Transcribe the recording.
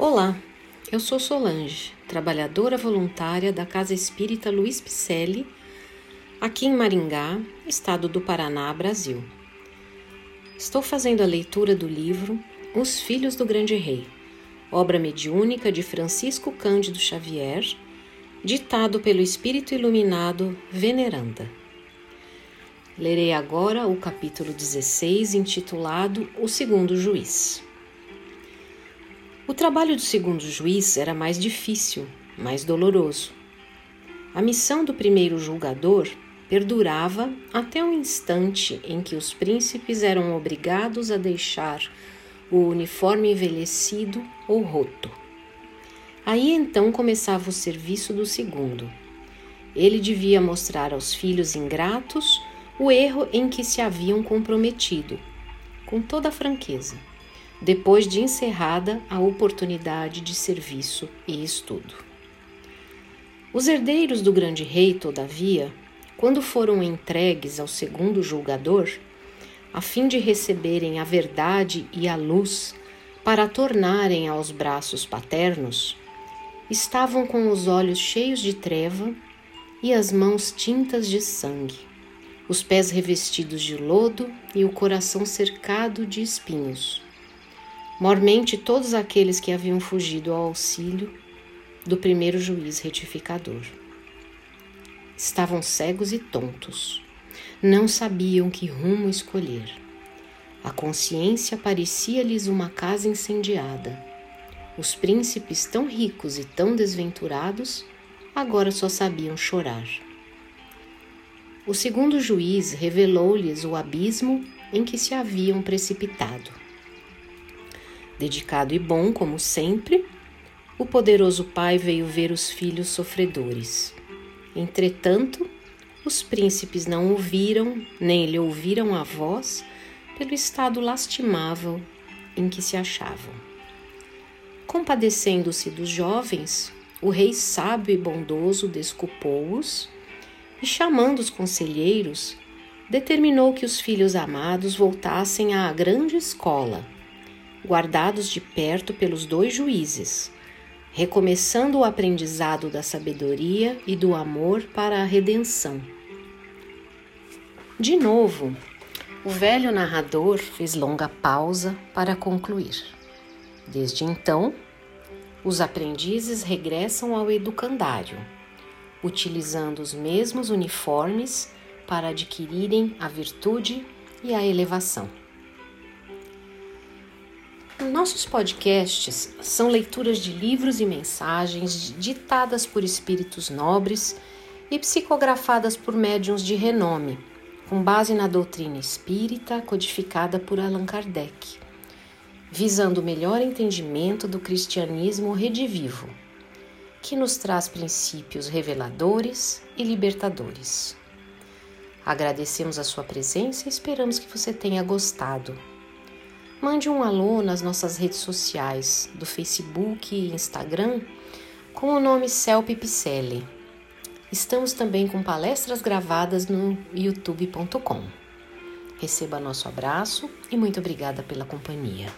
Olá, eu sou Solange, trabalhadora voluntária da Casa Espírita Luiz Picelli, aqui em Maringá, estado do Paraná, Brasil. Estou fazendo a leitura do livro Os Filhos do Grande Rei, obra mediúnica de Francisco Cândido Xavier, ditado pelo Espírito Iluminado Veneranda. Lerei agora o capítulo 16, intitulado O Segundo Juiz. O trabalho do segundo juiz era mais difícil, mais doloroso. A missão do primeiro julgador perdurava até o instante em que os príncipes eram obrigados a deixar o uniforme envelhecido ou roto. Aí então começava o serviço do segundo. Ele devia mostrar aos filhos ingratos o erro em que se haviam comprometido, com toda franqueza, depois de encerrada a oportunidade de serviço e estudo. Os herdeiros do grande rei, todavia, quando foram entregues ao segundo julgador, a fim de receberem a verdade e a luz para tornarem aos braços paternos, estavam com os olhos cheios de treva e as mãos tintas de sangue os pés revestidos de lodo e o coração cercado de espinhos. Mormente todos aqueles que haviam fugido ao auxílio do primeiro juiz retificador. Estavam cegos e tontos. Não sabiam que rumo escolher. A consciência parecia-lhes uma casa incendiada. Os príncipes, tão ricos e tão desventurados, agora só sabiam chorar. O segundo juiz revelou-lhes o abismo em que se haviam precipitado. Dedicado e bom, como sempre, o poderoso pai veio ver os filhos sofredores. Entretanto, os príncipes não ouviram, nem lhe ouviram a voz, pelo estado lastimável em que se achavam. Compadecendo-se dos jovens, o rei sábio e bondoso desculpou-os e, chamando os conselheiros, determinou que os filhos amados voltassem à grande escola, guardados de perto pelos dois juízes, recomeçando o aprendizado da sabedoria e do amor para a redenção. De novo, o velho narrador fez longa pausa para concluir. Desde então, os aprendizes regressam ao educandário utilizando os mesmos uniformes para adquirirem a virtude e a elevação. Nossos podcasts são leituras de livros e mensagens ditadas por espíritos nobres e psicografadas por médiuns de renome, com base na doutrina espírita codificada por Allan Kardec, visando o melhor entendimento do cristianismo redivivo que nos traz princípios reveladores e libertadores. Agradecemos a sua presença e esperamos que você tenha gostado. Mande um alô nas nossas redes sociais, do Facebook e Instagram, com o nome Celpe Picelli. Estamos também com palestras gravadas no youtube.com. Receba nosso abraço e muito obrigada pela companhia.